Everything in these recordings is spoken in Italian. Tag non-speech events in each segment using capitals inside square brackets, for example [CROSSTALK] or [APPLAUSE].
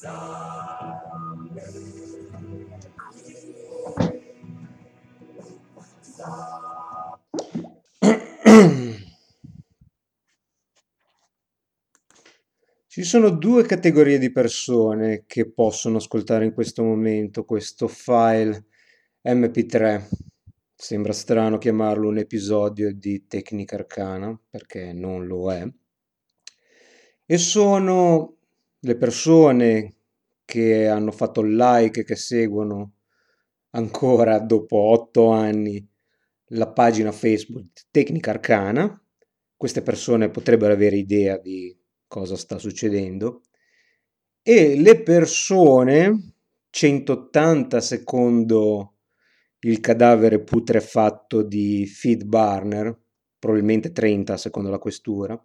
Ci sono due categorie di persone che possono ascoltare in questo momento questo file MP3. Sembra strano chiamarlo un episodio di Tecnica Arcana, perché non lo è. E sono le persone che hanno fatto il like, che seguono ancora dopo otto anni la pagina Facebook Tecnica Arcana. Queste persone potrebbero avere idea di cosa sta succedendo e le persone 180 secondo il cadavere putrefatto di Feed Barner, probabilmente 30 secondo la questura,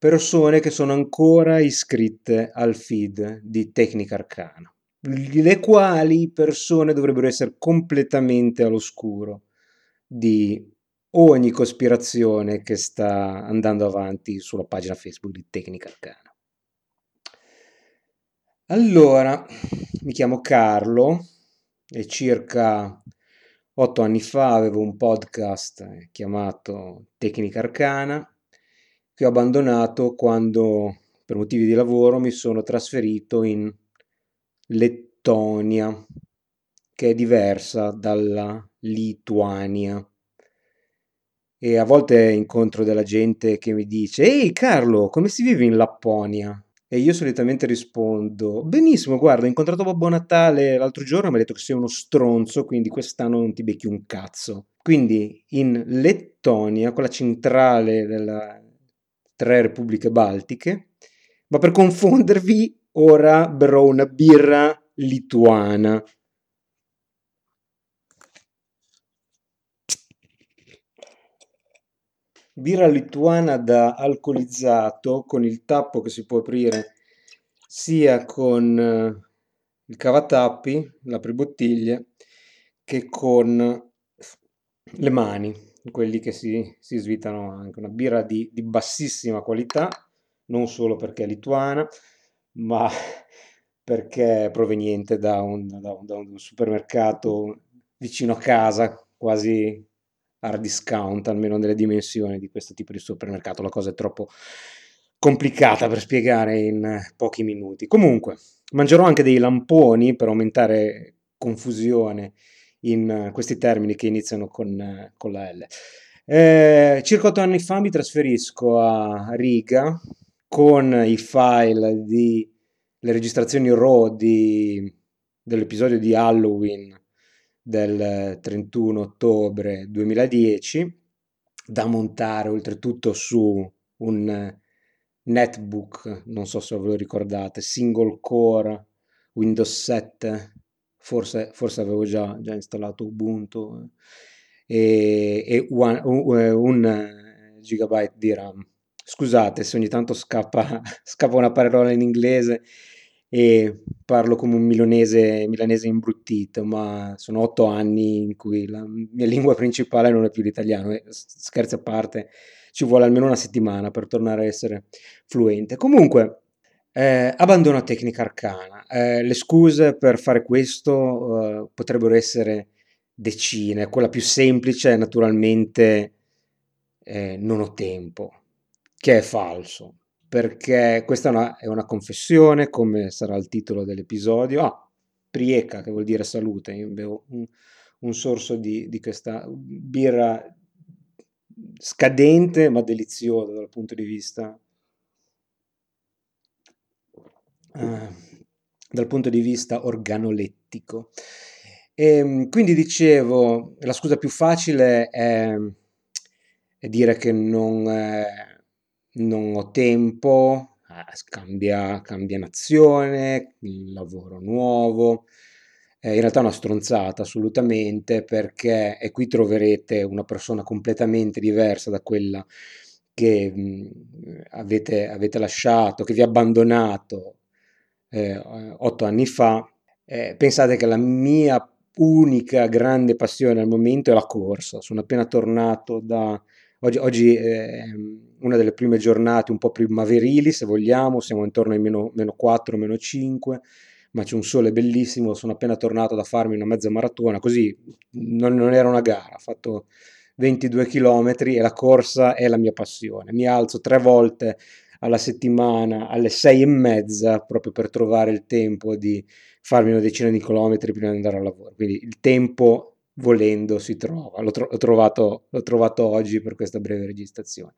persone che sono ancora iscritte al feed di Tecnica Arcana, le quali persone dovrebbero essere completamente all'oscuro di ogni cospirazione che sta andando avanti sulla pagina Facebook di Tecnica Arcana. Allora, mi chiamo Carlo e circa otto anni fa avevo un podcast chiamato Tecnica Arcana che ho abbandonato quando per motivi di lavoro mi sono trasferito in Lettonia, che è diversa dalla Lituania e a volte incontro della gente che mi dice Ehi Carlo, come si vive in Lapponia? E io solitamente rispondo Benissimo, guarda, ho incontrato Babbo Natale l'altro giorno mi ha detto che sei uno stronzo, quindi quest'anno non ti becchi un cazzo. Quindi in Lettonia, quella centrale delle tre repubbliche baltiche, ma per confondervi ora berrò una birra lituana. Birra lituana da alcolizzato con il tappo che si può aprire sia con eh, il cavatappi, l'apri-bottiglie, che con le mani, quelli che si, si svitano anche. Una birra di, di bassissima qualità, non solo perché è lituana, ma [LAUGHS] perché è proveniente da un, da un, da un supermercato vicino a casa, quasi hard discount, almeno nelle dimensioni di questo tipo di supermercato. La cosa è troppo complicata per spiegare in pochi minuti. Comunque, mangerò anche dei lamponi per aumentare confusione in questi termini che iniziano con, con la L. Eh, circa otto anni fa mi trasferisco a Riga con i file di le registrazioni RAW di, dell'episodio di Halloween del 31 ottobre 2010 da montare oltretutto su un netbook, non so se ve lo ricordate, single core Windows 7, forse, forse avevo già, già installato Ubuntu e, e one, un gigabyte di RAM. Scusate se ogni tanto scappa, [LAUGHS] scappa una parola in inglese e parlo come un milanese, milanese imbruttito, ma sono otto anni in cui la mia lingua principale non è più l'italiano scherzi a parte ci vuole almeno una settimana per tornare a essere fluente. Comunque, eh, abbandono tecnica arcana. Eh, le scuse per fare questo eh, potrebbero essere decine. Quella più semplice è naturalmente eh, non ho tempo, che è falso perché questa è una, è una, confessione, come sarà il titolo dell'episodio. Ah, Prieca, che vuol dire salute. Io bevo un, un sorso di, di, questa birra scadente ma deliziosa dal punto di vista uh, dal punto di vista organolettico. E, ehm, quindi dicevo, la scusa più facile è, è dire che non, non ho tempo, eh, cambia, cambia nazione, lavoro nuovo. Eh, in realtà è una stronzata assolutamente perché e qui troverete una persona completamente diversa da quella che mh, avete, avete, lasciato, che vi ha abbandonato eh, otto anni fa. Eh, pensate che la mia unica grande passione al momento è la corsa. Sono appena tornato da Oggi, oggi è una delle prime giornate un po' primaverili, se vogliamo, siamo intorno ai meno, meno 4, meno 5, ma c'è un sole bellissimo, sono appena tornato da farmi una mezza maratona, così non, non era una gara, ho fatto 22 km e la corsa è la mia passione. Mi alzo tre volte alla settimana alle sei e mezza proprio per trovare il tempo di farmi una decina di chilometri prima di andare al lavoro. Quindi il tempo volendo si trova. L'ho, tro- l'ho, trovato, l'ho trovato oggi per questa breve registrazione.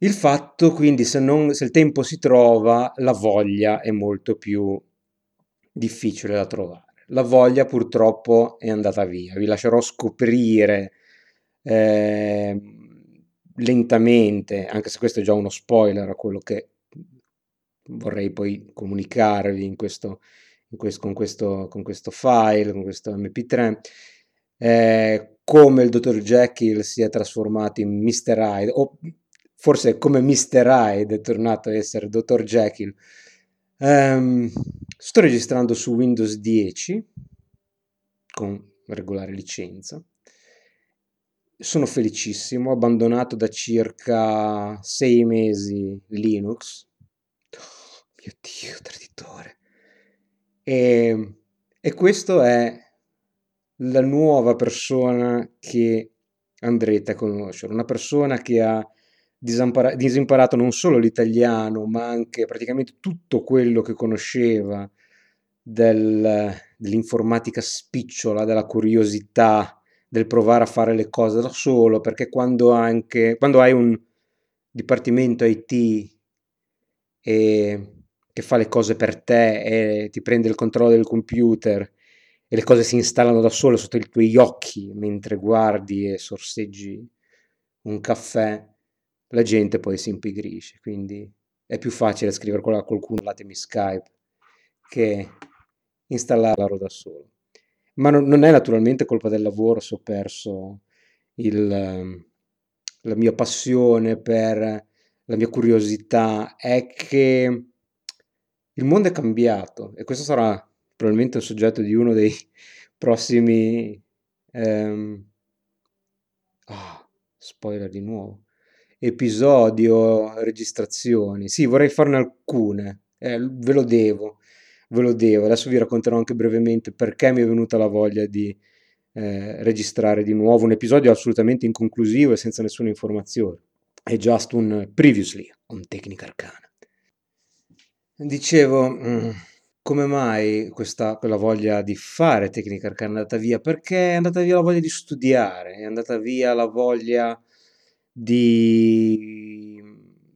Il fatto quindi se, non, se il tempo si trova, la voglia è molto più difficile da trovare. La voglia purtroppo è andata via. Vi lascerò scoprire eh, lentamente, anche se questo è già uno spoiler a quello che vorrei poi comunicarvi in questo, in questo, con, questo, con questo file, con questo mp3, eh, come il dottor Jekyll si è trasformato in Mr. Hyde, o forse come Mr. Hyde è tornato a essere dottor Jekyll. Um, sto registrando su Windows 10 con regolare licenza sono felicissimo, ho abbandonato da circa sei mesi Linux. Oh, mio Dio, traditore. E, e questo è la nuova persona che andrete a conoscere, una persona che ha disimpara- disimparato non solo l'italiano, ma anche praticamente tutto quello che conosceva del, dell'informatica spicciola, della curiosità, del provare a fare le cose da solo, perché quando, anche, quando hai un dipartimento IT e, che fa le cose per te e ti prende il controllo del computer e le cose si installano da sole sotto i tuoi occhi mentre guardi e sorseggi un caffè, la gente poi si impigrisce, quindi è più facile scrivere a qualcuno, latemi Skype, che installarlo da solo ma non, non è naturalmente colpa del lavoro se ho perso il, la mia passione per la mia curiosità, è che il mondo è cambiato e questo sarà probabilmente il soggetto di uno dei [LAUGHS] prossimi... Ehm, oh, spoiler di nuovo. Episodio, registrazioni. Sì, vorrei farne alcune, eh, ve lo devo ve lo devo. Adesso vi racconterò anche brevemente perché mi è venuta la voglia di eh, registrare di nuovo un episodio assolutamente inconclusivo e senza nessuna informazione. È just un previously on Tecnica Arcana. Dicevo, mm, come mai questa, quella voglia di fare Tecnica Arcana è andata via? Perché è andata via la voglia di studiare, è andata via la voglia di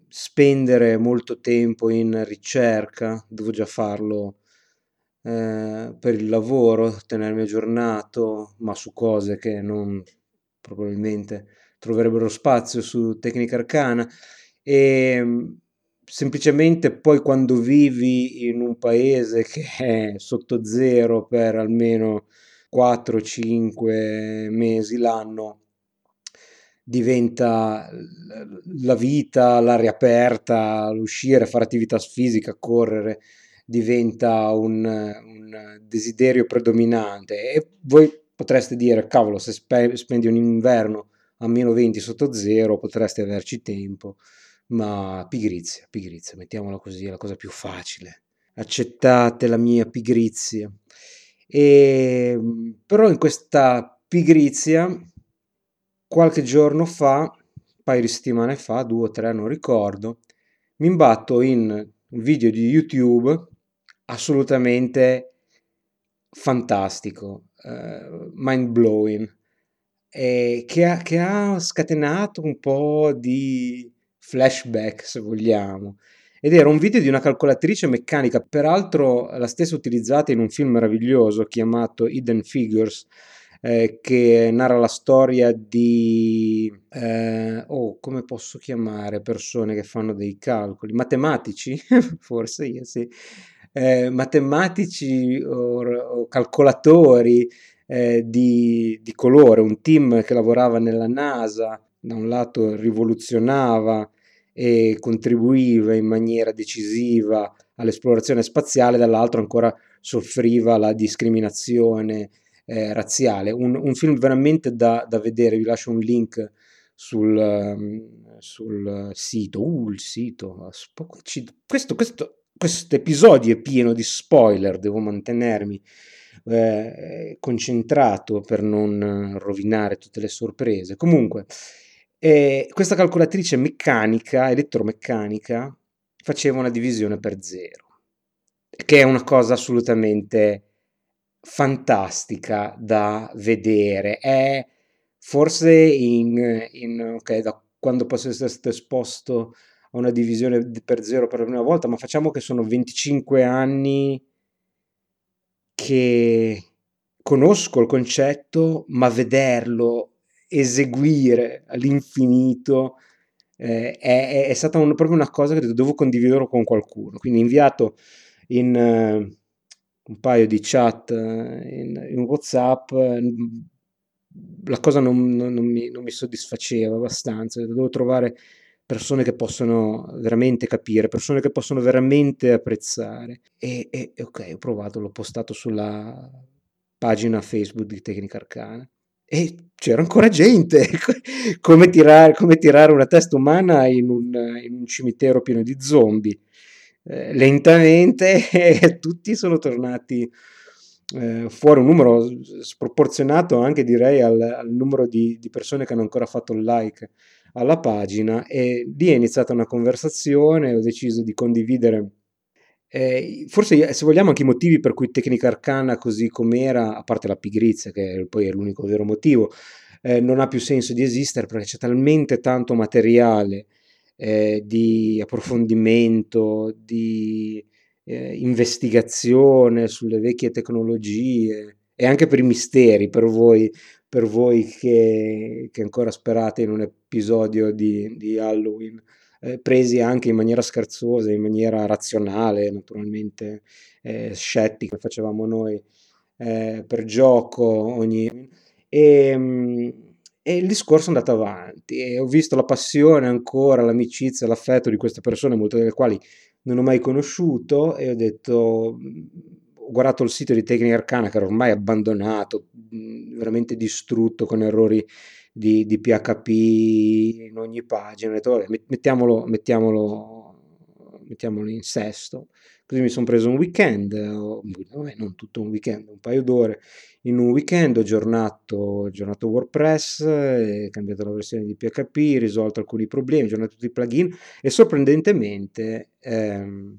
spendere molto tempo in ricerca, devo già farlo eh, per il lavoro, tenermi aggiornato, ma su cose che non probabilmente troverebbero spazio su Tecnica Arcana. E mm, semplicemente poi quando vivi in un paese che è sotto zero per almeno 4-5 mesi l'anno diventa la vita, l'aria aperta, l'uscire, fare attività fisica, correre diventa un, un desiderio predominante e voi potreste dire cavolo se spe- spendi un inverno a meno 20 sotto zero potreste averci tempo ma pigrizia, pigrizia, mettiamola così, è la cosa più facile. Accettate la mia pigrizia. E, però in questa pigrizia, qualche giorno fa, un paio di settimane fa, due o tre, non ricordo, mi imbatto in un video di YouTube assolutamente fantastico, uh, mind blowing, che ha, che ha scatenato un po' di flashback, se vogliamo. Ed era un video di una calcolatrice meccanica, peraltro la stessa utilizzata in un film meraviglioso chiamato Hidden Figures, eh, che narra la storia di, eh, oh, come posso chiamare persone che fanno dei calcoli, matematici, [LAUGHS] forse io sì, eh, matematici o, o calcolatori eh, di, di, colore, un team che lavorava nella NASA, da un lato rivoluzionava e contribuiva in maniera decisiva all'esplorazione spaziale, dall'altro ancora soffriva la discriminazione eh, razziale. Un, un, film veramente da, da, vedere, vi lascio un link sul, ehm, sul sito. Uh, il sito. Questo, questo, questo episodio è pieno di spoiler, devo mantenermi eh, concentrato per non rovinare tutte le sorprese. Comunque, eh, questa calcolatrice meccanica, elettromeccanica, faceva una divisione per zero, che è una cosa assolutamente fantastica da vedere. È forse in, in ok, da quando posso essere stato esposto a una divisione per zero per la prima volta, ma facciamo che sono 25 anni che conosco il concetto, ma vederlo eseguire all'infinito eh, è, è, stata un, proprio una cosa che dovevo condividerlo con qualcuno. Quindi inviato in uh, un paio di chat uh, in, in, WhatsApp, uh, la cosa non, non, non, mi, non, mi, soddisfaceva abbastanza. Dovevo trovare persone che possono veramente capire, persone che possono veramente apprezzare. E, e ok, ho provato, l'ho postato sulla pagina Facebook di Tecnica Arcana e c'era ancora gente, [LAUGHS] come, tirare, come tirare una testa umana in un, in un cimitero pieno di zombie. Eh, lentamente [LAUGHS] tutti sono tornati eh, fuori un numero sproporzionato anche direi al, al numero di, di, persone che hanno ancora fatto il like alla pagina e lì è iniziata una conversazione, ho deciso di condividere eh, forse se vogliamo anche i motivi per cui Tecnica Arcana così com'era, a parte la pigrizia che poi è l'unico vero motivo, eh, non ha più senso di esistere perché c'è talmente tanto materiale eh, di approfondimento, di eh, investigazione sulle vecchie tecnologie e anche per i misteri, per voi, per voi che, che ancora sperate in un episodio di, di Halloween eh, presi anche in maniera scherzosa, in maniera razionale, naturalmente eh, scettica, facevamo noi eh, per gioco ogni... E, ehm, e il discorso è andato avanti e ho visto la passione ancora, l'amicizia, l'affetto di queste persone, molte delle quali non ho mai conosciuto e ho detto ho guardato il sito di Tecnica Arcana che era ormai abbandonato, veramente distrutto con errori di, di PHP in ogni pagina, ho detto vabbè mettiamolo, mettiamolo, mettiamolo in sesto, così mi sono preso un weekend, vabbè, non tutto un weekend, un paio d'ore, in un weekend ho aggiornato, aggiornato WordPress, cambiato la versione di PHP, risolto alcuni problemi, aggiornato tutti i plugin e sorprendentemente ehm,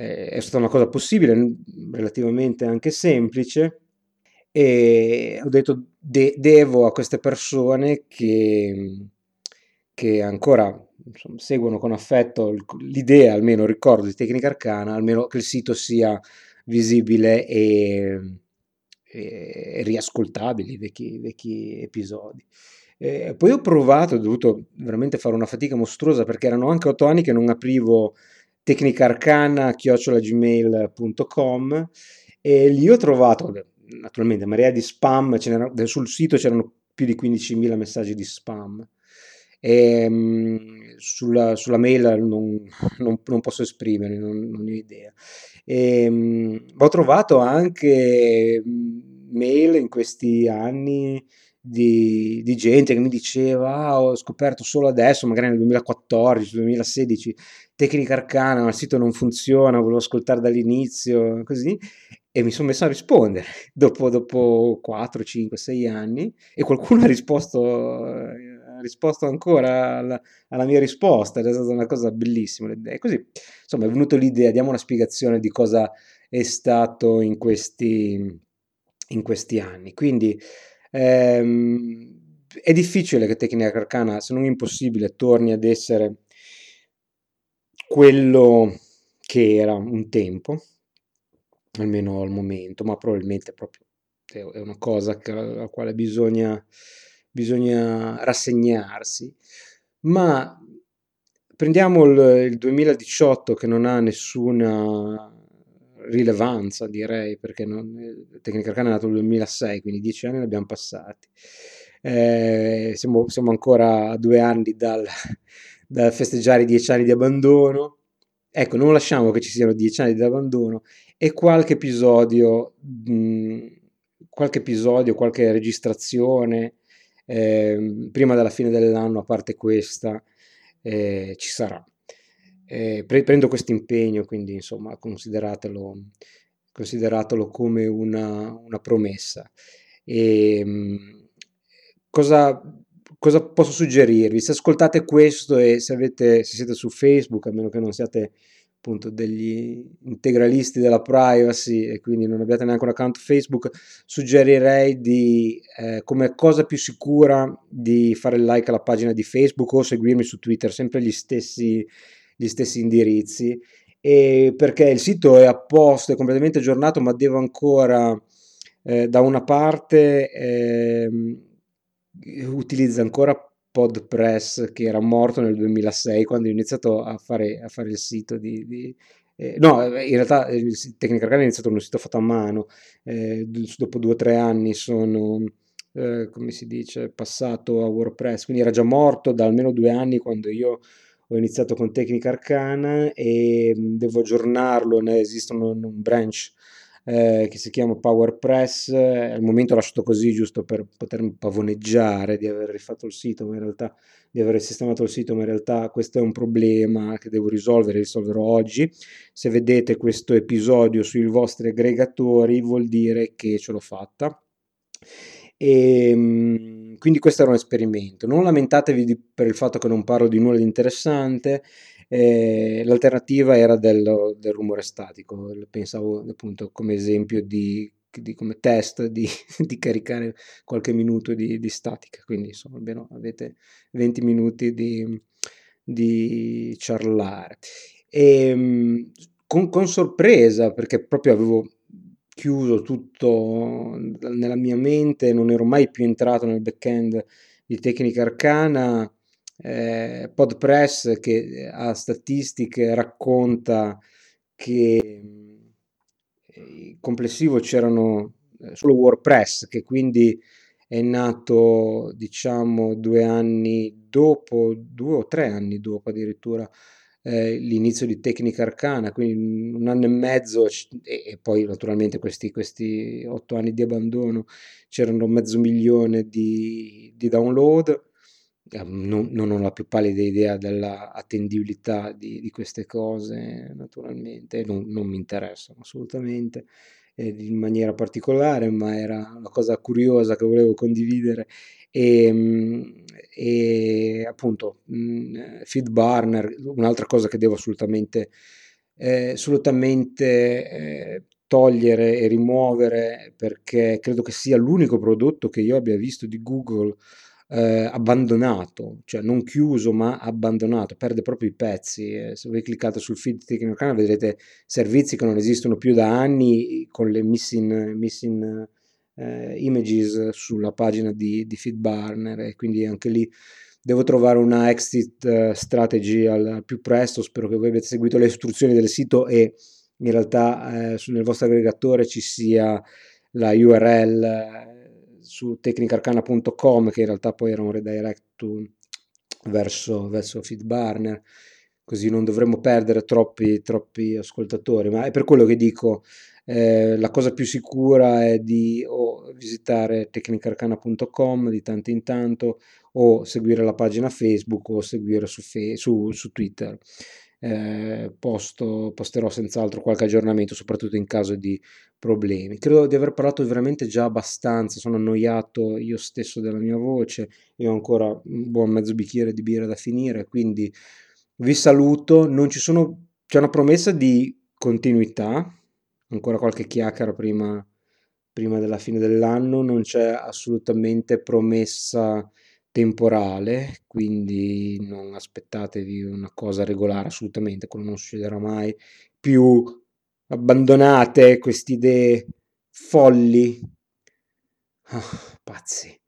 è stata una cosa possibile, relativamente anche semplice, e ho detto de- devo a queste persone che, che ancora insomma, seguono con affetto l'idea, almeno ricordo di Tecnica Arcana, almeno che il sito sia visibile e, e riascoltabili i vecchi, vecchi episodi. Eh, poi ho provato, ho dovuto veramente fare una fatica mostruosa perché erano anche otto anni che non aprivo tecnicarcana.gmail.com e lì ho trovato, naturalmente marea di spam, sul sito c'erano più di 15.000 messaggi di spam. E, um, sulla, sulla, mail non, non, non posso esprimere, non, non, ho idea. E, um, ho trovato anche mail in questi anni di, di, gente che mi diceva ah, ho scoperto solo adesso, magari nel 2014, 2016, tecnica arcana, ma il sito non funziona, volevo ascoltare dall'inizio, così, e mi sono messo a rispondere [LAUGHS] dopo, dopo 4, 5, 6 anni e qualcuno [LAUGHS] ha risposto, ha risposto ancora alla, alla, mia risposta ed è stata una cosa bellissima. E così, insomma, è venuta l'idea, diamo una spiegazione di cosa è stato in questi, in questi anni. Quindi ehm, è difficile che Tecnica Arcana, se non impossibile, torni ad essere quello che era un tempo almeno al momento, ma probabilmente proprio è una cosa alla quale bisogna, bisogna rassegnarsi. Ma prendiamo il, il 2018 che non ha nessuna rilevanza, direi, perché non, Tecnica Arcana è nato nel 2006, quindi dieci anni ne abbiamo passati. Eh, siamo, siamo, ancora a due anni dal, [LAUGHS] dal festeggiare i dieci anni di abbandono. Ecco, non lasciamo che ci siano dieci anni di abbandono e qualche episodio, mh, qualche episodio, qualche registrazione eh, prima della fine dell'anno, a parte questa, eh, ci sarà. Eh, pre- prendo questo impegno, quindi insomma consideratelo, consideratelo come una, una promessa. E, ehm, cosa, cosa posso suggerirvi? Se ascoltate questo e se, avete, se siete su Facebook, a meno che non siate appunto degli integralisti della privacy e quindi non abbiate neanche un account Facebook, suggerirei di, eh, come cosa più sicura di fare il like alla pagina di Facebook o seguirmi su Twitter, sempre gli stessi, gli stessi indirizzi. E perché il sito è a posto, è completamente aggiornato, ma devo ancora eh, da una parte eh, utilizza ancora PodPress che era morto nel 2006 quando ho iniziato a fare, a fare il sito di, di eh, no, in realtà il Tecnica Arcana è iniziato un sito fatto a mano, eh, dopo due o tre anni sono, eh, come si dice, passato a WordPress, quindi era già morto da almeno due anni quando io ho iniziato con Tecnica Arcana e devo aggiornarlo, ne esistono un branch eh, che si chiama PowerPress, al momento ho lasciato così giusto per potermi pavoneggiare di aver rifatto il sito, ma in realtà di aver sistemato il sito, ma in realtà questo è un problema che devo risolvere, risolverò oggi. Se vedete questo episodio sui vostri aggregatori vuol dire che ce l'ho fatta. E, ehm, quindi questo era un esperimento. Non lamentatevi di, per il fatto che non parlo di nulla di interessante, eh, l'alternativa era del, del, rumore statico, pensavo appunto come esempio di, di come test di, [LAUGHS] di, caricare qualche minuto di, di statica, quindi insomma almeno avete 20 minuti di, di ciarlare. E, ehm, con, con sorpresa, perché proprio avevo chiuso tutto nella mia mente, non ero mai più entrato nel backend di tecnica arcana eh, Podpress che ha statistiche racconta che eh, complessivo c'erano eh, solo WordPress che quindi è nato diciamo due anni dopo, due o tre anni dopo addirittura eh, l'inizio di Tecnica Arcana, quindi un anno e mezzo e, e poi naturalmente questi, questi, otto anni di abbandono c'erano mezzo milione di, di download. Ehm, non, non, ho la più pallida idea dell'attendibilità di, di queste cose, naturalmente, non, non mi interessano assolutamente. eh, in maniera particolare, ma era una cosa curiosa che volevo condividere. E, ehm, e appunto, mh, feed burner, un'altra cosa che devo assolutamente, eh, assolutamente eh, togliere e rimuovere perché credo che sia l'unico prodotto che io abbia visto di Google eh, abbandonato, cioè non chiuso ma abbandonato, perde proprio i pezzi. Eh, se voi cliccate sul feed Tecnocana vedrete servizi che non esistono più da anni con le missing, missing eh, images sulla pagina di, di FeedBurner e quindi anche lì devo trovare una exit uh, strategy al, più presto. Spero che voi abbiate seguito le istruzioni del sito e in realtà eh, nel vostro aggregatore ci sia la URL su tecnicarcana.com che in realtà poi era un redirect to, verso, verso FeedBurner così non dovremmo perdere troppi, troppi ascoltatori. Ma è per quello che dico eh, la cosa più sicura è di o visitare tecnicarcana.com di tanto in tanto o seguire la pagina Facebook o seguire su, fe- su, su Twitter eh, posto, posterò senz'altro qualche aggiornamento, soprattutto in caso di problemi. Credo di aver parlato veramente già abbastanza, sono annoiato io stesso della mia voce e ho ancora un buon mezzo bicchiere di birra da finire, quindi vi saluto, non ci sono, c'è una promessa di continuità, ancora qualche chiacchiera prima, prima della fine dell'anno, non c'è assolutamente promessa temporale, quindi non aspettatevi una cosa regolare assolutamente, quello non succederà mai. Più abbandonate queste idee folli, oh, pazzi.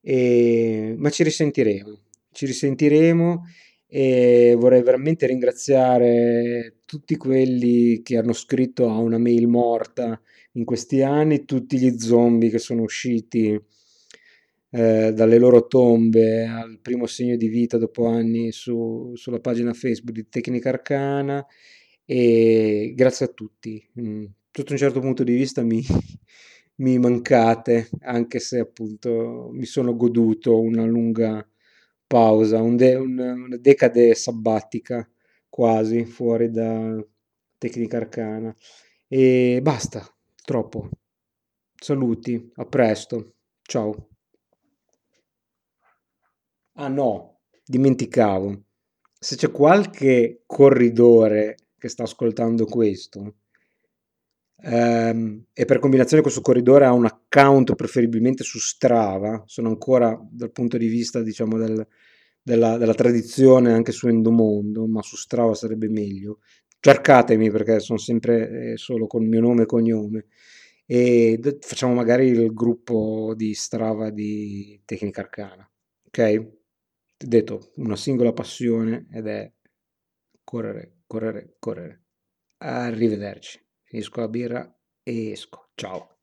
E, ma ci risentiremo, ci risentiremo e vorrei veramente ringraziare tutti quelli che hanno scritto a una mail morta in questi anni, tutti gli zombie che sono usciti eh, dalle loro tombe al primo segno di vita dopo anni su, sulla pagina Facebook di Tecnica Arcana e grazie a tutti. Mm, sotto un certo punto di vista mi, [LAUGHS] mi mancate, anche se appunto mi sono goduto una lunga pausa, un de- un- una decade sabbatica quasi fuori da Tecnica Arcana. E basta, troppo. Saluti, a presto. Ciao. Ah no, dimenticavo. Se c'è qualche corridore che sta ascoltando questo, ehm, e per combinazione questo corridore ha un account preferibilmente su Strava, sono ancora dal punto di vista, diciamo, del- della, della tradizione anche su Endomondo, ma su Strava sarebbe meglio. Cercatemi perché sono sempre eh, solo con il mio nome e cognome. E facciamo magari il gruppo di Strava di Tecnica Arcana, ok? Detto, una singola passione ed è correre, correre, correre. Arrivederci. Finisco la birra e esco. Ciao.